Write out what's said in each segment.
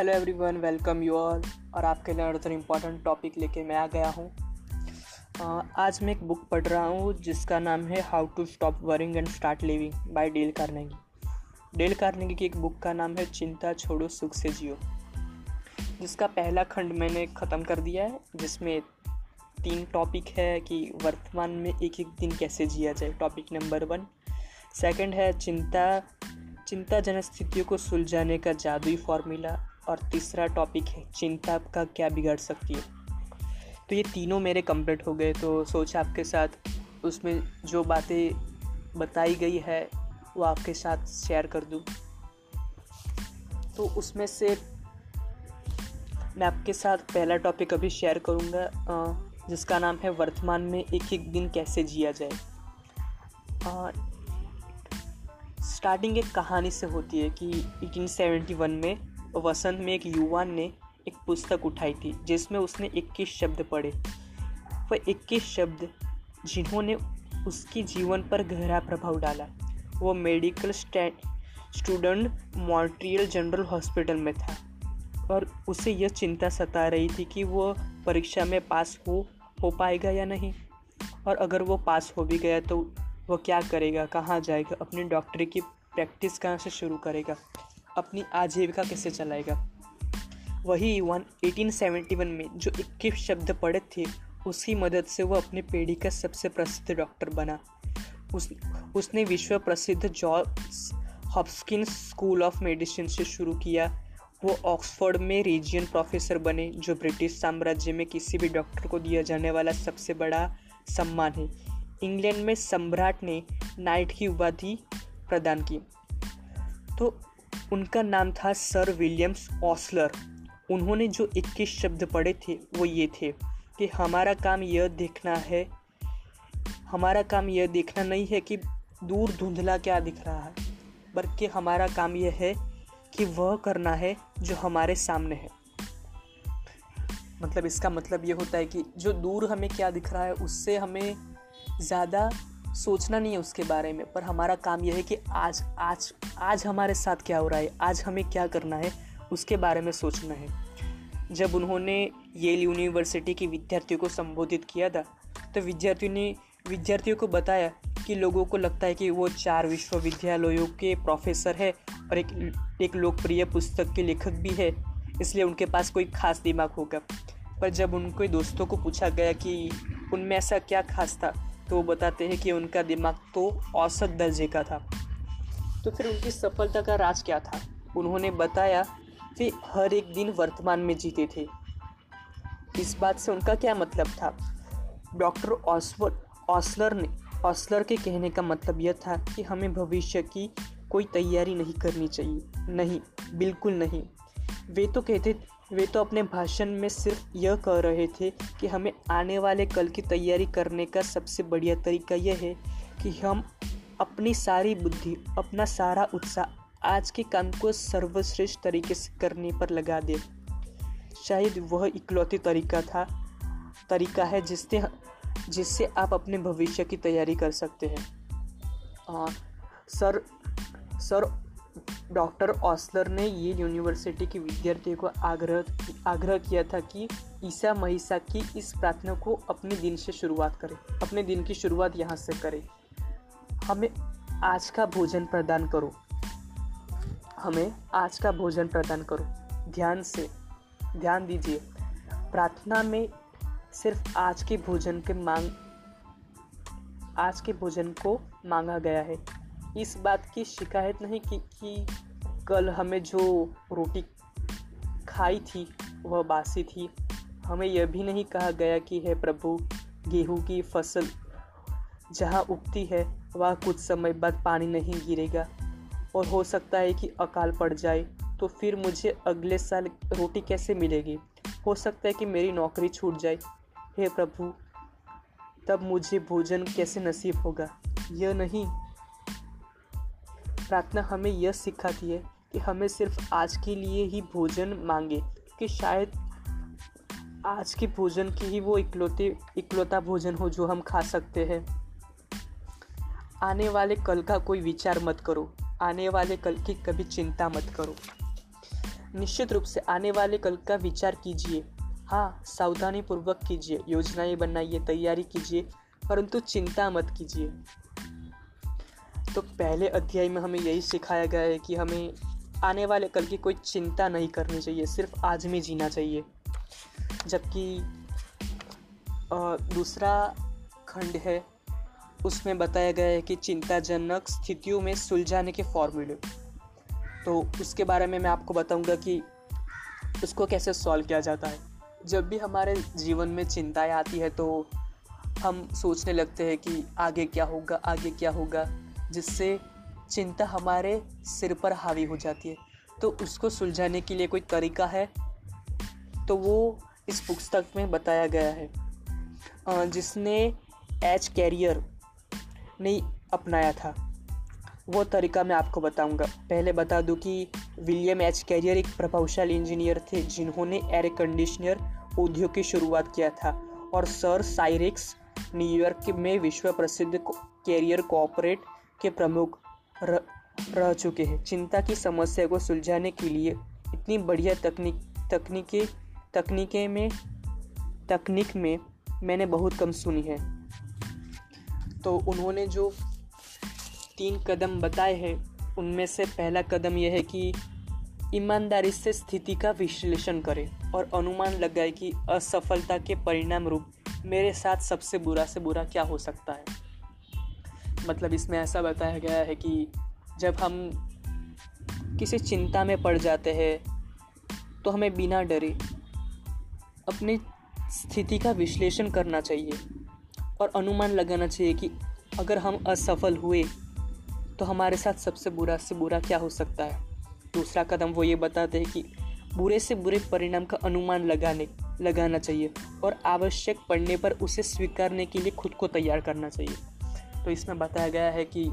Hello everyone welcome you all और आपके लिए अदर इंपॉर्टेंट टॉपिक लेके मैं आ गया हूँ। आज मैं एक बुक पढ़ रहा हूँ, जिसका नाम है how to stop worrying and start living by Dale Carnegie Dale Carnegie की एक बुक का नाम है चिंता छोड़ो, सुख से जियो। जिसका पहला खंड मैंने ख़त्म कर दिया है, जिसमें तीन टॉपिक है कि वर्तमान में एक एक दिन कैसे जिया जाए। टॉपिक नंबर वन सेकंड है चिंता। चिंताजनक स्थितियों को सुलझाने का जादुई फॉर्मूला और तीसरा टॉपिक है, चिंता का क्या बिगाड़ सकती है? तो ये तीनों मेरे कंप्लीट हो गए तो सोचा आपके साथ उसमें जो बातें बताई गई है, वो आपके साथ शेयर कर दूँ। तो उसमें से मैं आपके साथ पहला टॉपिक अभी शेयर करूँगा जिसका नाम है वर्तमान में एक एक दिन कैसे जिया जाए। स्टार्टिंग एक कहानी से होती है कि 1871 में वसंत में एक युवा ने एक पुस्तक उठाई थी, जिसमें उसने 21 शब्द पढ़े। वह 21 शब्द जिन्होंने उसके जीवन पर गहरा प्रभाव डाला। वो medical student Montreal General Hospital में था और उसे यह चिंता सता रही थी कि वो परीक्षा में पास हो हो पाएगा या नहीं। और अगर वो पास हो भी गया तो वो क्या करेगा, कहाँ जाएगा, अपनी डॉक्टरी की प्रैक्टिस कहाँ से शुरू करेगा? अपनी आजीविका कैसे चलाएगा? वही युवान 1871 में जो इक्कीस शब्द पढ़े थे, उसकी मदद से वो अपनी पीढ़ी का सबसे प्रसिद्ध डॉक्टर बना। उस, उसने विश्व प्रसिद्ध George Hopkin school of medicine से शुरू किया। वो ऑक्सफोर्ड में रीजियन प्रोफेसर बने, जो ब्रिटिश साम्राज्य में किसी भी डॉक्टर को दिया जाने वाला सबसे बड़ा सम्मान है। इंग्लैंड में सम्राट ने नाइट की उपाधि प्रदान की। तो उनका नाम था सर विलियम्स ऑसलर उन्होंने जो 21 शब्द पढ़े थे, वो ये थे कि हमारा काम यह देखना है, हमारा काम यह देखना नहीं है कि दूर धुंधला क्या दिख रहा है, बल्कि हमारा काम यह है कि वह करना है जो हमारे सामने है। मतलब इसका मतलब ये होता है कि जो दूर हमें क्या दिख रहा है, उससे हमें ज़्यादा सोचना नहीं है उसके बारे में, पर हमारा काम यह है कि आज आज आज हमारे साथ क्या हो रहा है, आज हमें क्या करना है, उसके बारे में सोचना है। जब उन्होंने येल यूनिवर्सिटी के विद्यार्थियों को संबोधित किया था तो विद्यार्थियों ने, विद्यार्थियों को बताया कि लोगों को लगता है कि वो चार विश्वविद्यालयों के प्रोफेसर है और एक एक लोकप्रिय पुस्तक के लेखक भी है, इसलिए उनके पास कोई खास दिमाग होगा। पर जब उनके दोस्तों को पूछा गया कि उनमें ऐसा क्या खास था तो वो बताते हैं कि उनका दिमाग तो औसत दर्जे का था। तो फिर उनकी सफलता का राज क्या था? उन्होंने बताया कि हर एक दिन वर्तमान में जीते थे। इस बात से उनका क्या मतलब था? डॉक्टर ऑसलर ने, ऑसलर के कहने का मतलब यह था कि हमें भविष्य की कोई तैयारी नहीं करनी चाहिए। नहीं, बिल्कुल नहीं। वे तो कहते वे तो अपने भाषण में सिर्फ़ यह कह रहे थे कि हमें आने वाले कल की तैयारी करने का सबसे बढ़िया तरीका यह है कि हम अपनी सारी बुद्धि, अपना सारा उत्साह आज के काम को सर्वश्रेष्ठ तरीके से करने पर लगा दें। शायद वह इकलौती तरीका था, तरीका है जिससे जिससे आप अपने भविष्य की तैयारी कर सकते हैं। और सर सर डॉक्टर ऑसलर ने ये यूनिवर्सिटी के विद्यार्थियों को आग्रह आग्रह किया था कि ईसा महिसा की इस प्रार्थना को अपने दिन से शुरुआत करें, अपने दिन की शुरुआत यहाँ से करें। हमें आज का भोजन प्रदान करो। हमें आज का भोजन प्रदान करो। ध्यान से, ध्यान दीजिए। प्रार्थना में सिर्फ़ आज के भोजन के मांग आज के भोजन को मांगा गया है। इस बात की शिकायत नहीं की, कि कल हमें जो रोटी खाई थी, वह बासी थी। हमें यह भी नहीं कहा गया कि है प्रभु, गेहूँ की फ़सल जहाँ उगती है, वह कुछ समय बाद पानी नहीं गिरेगा। और हो सकता है कि अकाल पड़ जाए तो फिर मुझे अगले साल रोटी कैसे मिलेगी? हो सकता है कि मेरी नौकरी छूट जाए। हे प्रभु, तब मुझे भोजन कैसे नसीब होगा? यह नहीं प्रार्थना हमें यह सिखाती है कि हमें सिर्फ़ आज के लिए ही भोजन मांगे, कि शायद आज के भोजन की ही वो इकलौते, इकलौता भोजन हो जो हम खा सकते हैं। आने वाले कल का कोई विचार मत करो। आने वाले कल की कभी चिंता मत करो। निश्चित रूप से आने वाले कल का विचार कीजिए। हाँ सावधानी पूर्वक कीजिए। योजनाएँ बनाइए, तैयारी कीजिए, परंतु चिंता मत कीजिए। तो पहले अध्याय में हमें यही सिखाया गया है कि हमें आने वाले, कल की कोई चिंता नहीं करनी चाहिए, सिर्फ़ आज में जीना चाहिए। जबकि दूसरा खंड है, उसमें बताया गया है कि चिंताजनक स्थितियों में सुलझाने के फॉर्मूले तो उसके बारे में मैं आपको बताऊँगा कि उसको कैसे सॉल्व किया जाता है। जब भी हमारे जीवन में चिंताएँ आती है तो हम सोचने लगते हैं कि आगे क्या होगा, आगे क्या होगा। जिससे चिंता हमारे सिर पर हावी हो जाती है। तो उसको सुलझाने के लिए कोई तरीका है? तो वो इस पुस्तक में बताया गया है। जिसने एच कैरियर ने अपनाया था। वो तरीका मैं आपको बताऊँगा। पहले बता दूँ कि विलियम एच कैरियर एक प्रभावशाली इंजीनियर थे, जिन्होंने एयर कंडीशनर उद्योग की शुरुआत किया था और सर साइरिक्स न्यूयॉर्क में विश्व प्रसिद्ध कैरियर कोऑपरेट के प्रमुख रह चुके हैं। चिंता की समस्या को सुलझाने के लिए इतनी बढ़िया तकनीक, तकनीकी, तकनीकें में, तकनीक में मैंने बहुत कम सुनी है। तो उन्होंने जो तीन कदम बताए हैं, उनमें से पहला कदम यह है कि ईमानदारी से स्थिति का विश्लेषण करें और अनुमान लगाए कि असफलता के परिणाम रूप मेरे साथ सबसे बुरा से बुरा क्या हो सकता है। मतलब इसमें ऐसा बताया गया है कि जब हम किसी चिंता में पड़ जाते हैं तो हमें बिना डरे अपनी स्थिति का विश्लेषण करना चाहिए और अनुमान लगाना चाहिए कि अगर हम असफल हुए तो हमारे साथ सबसे बुरा से बुरा क्या हो सकता है। दूसरा कदम वो ये बताते हैं कि बुरे से बुरे परिणाम का अनुमान लगाने, लगाना चाहिए और आवश्यक पड़ने पर उसे स्वीकारने के लिए खुद को तैयार करना चाहिए। तो इसमें बताया गया है कि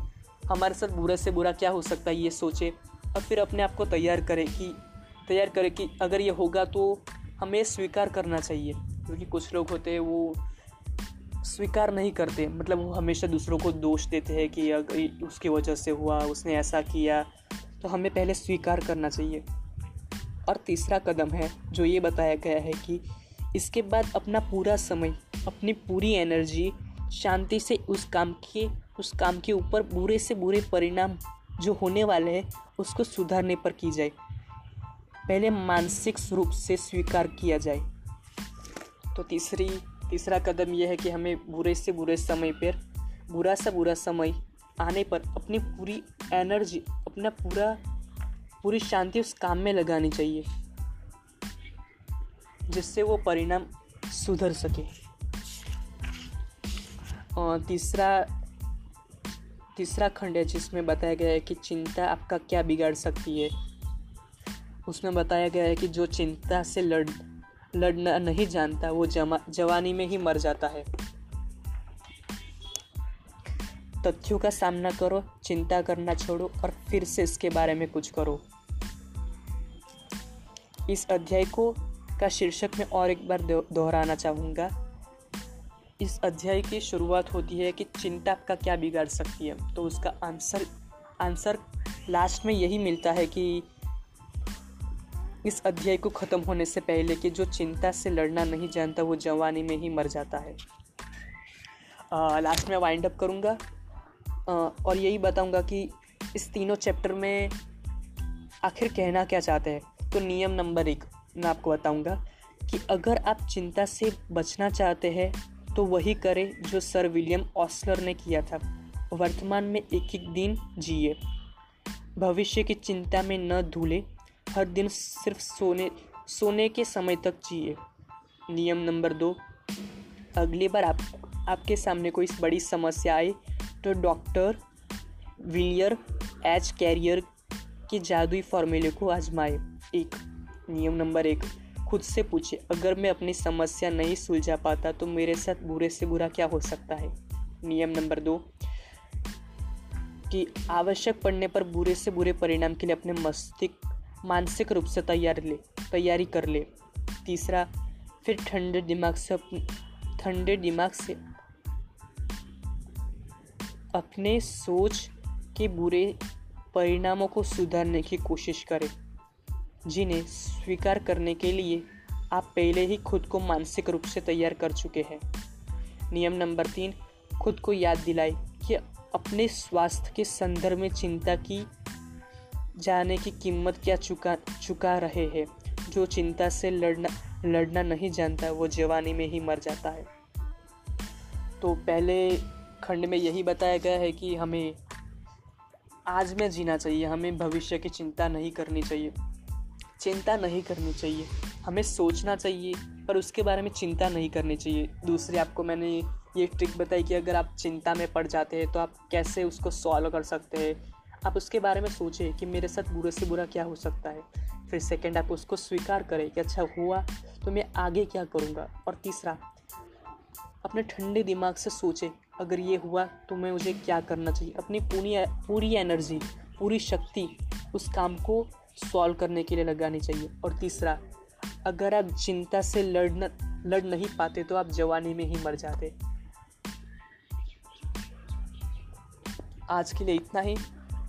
हमारे साथ बुरे से बुरा क्या हो सकता है, ये सोचे और फिर अपने आप को तैयार करें कि, तैयार करें कि अगर ये होगा तो हमें स्वीकार करना चाहिए। क्योंकि कुछ लोग होते हैं, वो स्वीकार नहीं करते। मतलब वो हमेशा दूसरों को दोष देते हैं कि अगर उसकी वजह से हुआ, उसने ऐसा किया। तो हमें पहले स्वीकार करना चाहिए। और तीसरा कदम है, जो ये बताया गया है कि इसके बाद अपना पूरा समय, अपनी पूरी एनर्जी शांति से उस काम के, उस काम के ऊपर बुरे से बुरे परिणाम जो होने वाले हैं, उसको सुधारने पर की जाए। पहले मानसिक रूप से स्वीकार किया जाए। तो तीसरी, तीसरा कदम यह है कि हमें बुरे से बुरे समय पर, बुरा से बुरा समय आने पर अपनी पूरी एनर्जी, अपना पूरा, पूरी शांति उस काम में लगानी चाहिए, जिससे वो परिणाम सुधर सके। तीसरा तीसरा खंड है जिसमें बताया गया है कि चिंता आपका क्या बिगाड़ सकती है। उसमें बताया गया है कि जो चिंता से लड़, लड़ना नहीं जानता, वो जमा, जवानी में ही मर जाता है। तथ्यों का सामना करो, चिंता करना छोड़ो और फिर से इसके बारे में कुछ करो। इस अध्याय को का शीर्षक में और एक बार दोहराना चाहूँगा। इस अध्याय की शुरुआत होती है कि चिंता आपका क्या बिगाड़ सकती है। तो उसका आंसर आंसर लास्ट में यही मिलता है कि इस अध्याय को ख़त्म होने से पहले कि जो चिंता से लड़ना नहीं जानता वो जवानी में ही मर जाता है। आ, लास्ट में वाइंड अप करूँगा। और यही बताऊँगा कि इस तीनों चैप्टर में आखिर कहना क्या चाहते हैं। तो नियम नंबर एक मैं आपको बताऊँगा कि अगर आप चिंता से बचना चाहते हैं तो वही करें जो सर विलियम ऑस्लर ने किया था। वर्तमान में एक एक दिन जिए। भविष्य की चिंता में न धूले, हर दिन सिर्फ़ सोने सोने के समय तक जिए। नियम नंबर दो, अगली बार आप, आपके सामने कोई बड़ी समस्या आए तो डॉक्टर विलियर एच कैरियर के जादुई फॉर्मूले को आजमाए। एक, नियम नंबर एक खुद से पूछे, अगर मैं अपनी समस्या नहीं सुलझा पाता तो मेरे साथ बुरे से बुरा क्या हो सकता है? नियम नंबर दो, कि आवश्यक पड़ने पर बुरे से बुरे परिणाम के लिए अपने मस्तिष्क, मानसिक रूप से तैयार ले, तैयारी कर ले। तीसरा, फिर ठंडे दिमाग से ठंडे दिमाग से अपने सोच के बुरे परिणामों को सुधारने की कोशिश करें। जिन्हें स्वीकार करने के लिए आप पहले ही खुद को मानसिक रूप से तैयार कर चुके हैं। नियम नंबर तीन, खुद को याद दिलाए कि अपने स्वास्थ्य के संदर्भ में चिंता की जाने की कीमत क्या चुका चुका रहे हैं। जो चिंता से लड़ना लड़ना नहीं जानता, वो जवानी में ही मर जाता है। तो पहले खंड में यही बताया गया है कि हमें, आज में जीना चाहिए, हमें भविष्य की चिंता नहीं करनी चाहिए। चिंता नहीं करनी चाहिए। हमें सोचना चाहिए, पर उसके बारे में चिंता नहीं करनी चाहिए। दूसरी, आपको मैंने ये ट्रिक बताई कि अगर आप चिंता में पड़ जाते हैं तो आप कैसे उसको सॉल्व कर सकते हैं? आप उसके बारे में सोचें कि मेरे साथ बुरे से बुरा क्या हो सकता है। फिर सेकंड आप उसको स्वीकार करें कि अच्छा हुआ तो मैं आगे क्या करूँगा? और तीसरा, अपने ठंडे दिमाग से सोचें, अगर ये हुआ तो मैं मुझे क्या करना चाहिए? अपनी पूरी पूरी एनर्जी पूरी शक्ति उस काम को सॉल्व करने के लिए लगानी चाहिए। और तीसरा, अगर आप चिंता से लड़ना लड़ नहीं पाते तो आप जवानी में ही मर जाते। आज के लिए इतना ही।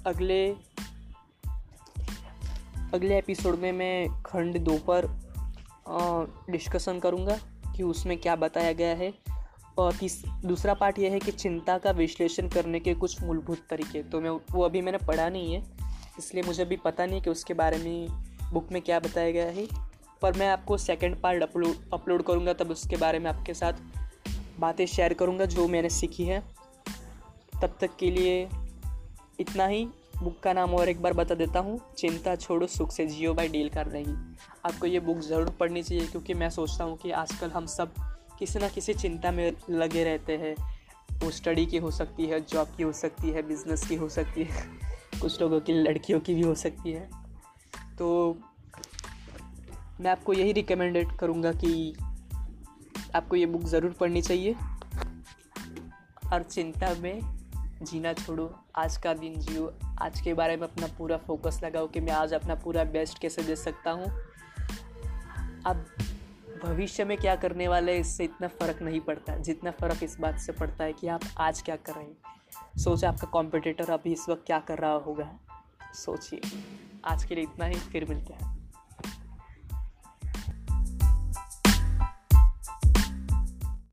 अगले अगले एपिसोड में मैं खंड दो पर डिस्कशन करूँगा कि उसमें क्या बताया गया है। और तीस, दूसरा पार्ट यह है कि चिंता का विश्लेषण करने के कुछ मूलभूत तरीके। तो मैं, वो अभी मैंने पढ़ा नहीं है। इसलिए मुझे अभी पता नहीं कि उसके बारे में बुक में क्या बताया गया है। पर मैं आपको सेकंड पार्ट अपलोड अपलोड करूँगा, तब उसके बारे में आपके साथ बातें शेयर करूँगा, जो मैंने सीखी है। तब तक के लिए इतना ही। बुक का नाम और एक बार बता देता हूँ, चिंता छोड़ो, सुख से जियो बाई डील कर रही आपको ये बुक ज़रूर पढ़नी चाहिए, क्योंकि मैं सोचता हूँ कि आजकल हम सब किसी ना किसी चिंता में लगे रहते हैं। वो स्टडी की हो सकती है जॉब की हो सकती है बिज़नेस की हो सकती है। कुछ लोगों की, लड़कियों की भी हो सकती है। तो मैं आपको यही रिकमेंडेड करूँगा कि आपको ये बुक ज़रूर पढ़नी चाहिए। और चिंता में जीना छोड़ो। आज का दिन जियो। आज के बारे में अपना पूरा फोकस लगाओ कि मैं आज अपना पूरा बेस्ट कैसे दे सकता हूँ। अब भविष्य में क्या करने वाले इससे इतना फ़र्क नहीं पड़ता। जितना फ़र्क इस बात से पड़ता है कि आप आज क्या कर रहे हैं। सोचे आपका कॉम्पिटिटर अभी इस वक्त क्या कर रहा होगा। सोचिए। आज के लिए इतना ही, फिर मिलते हैं।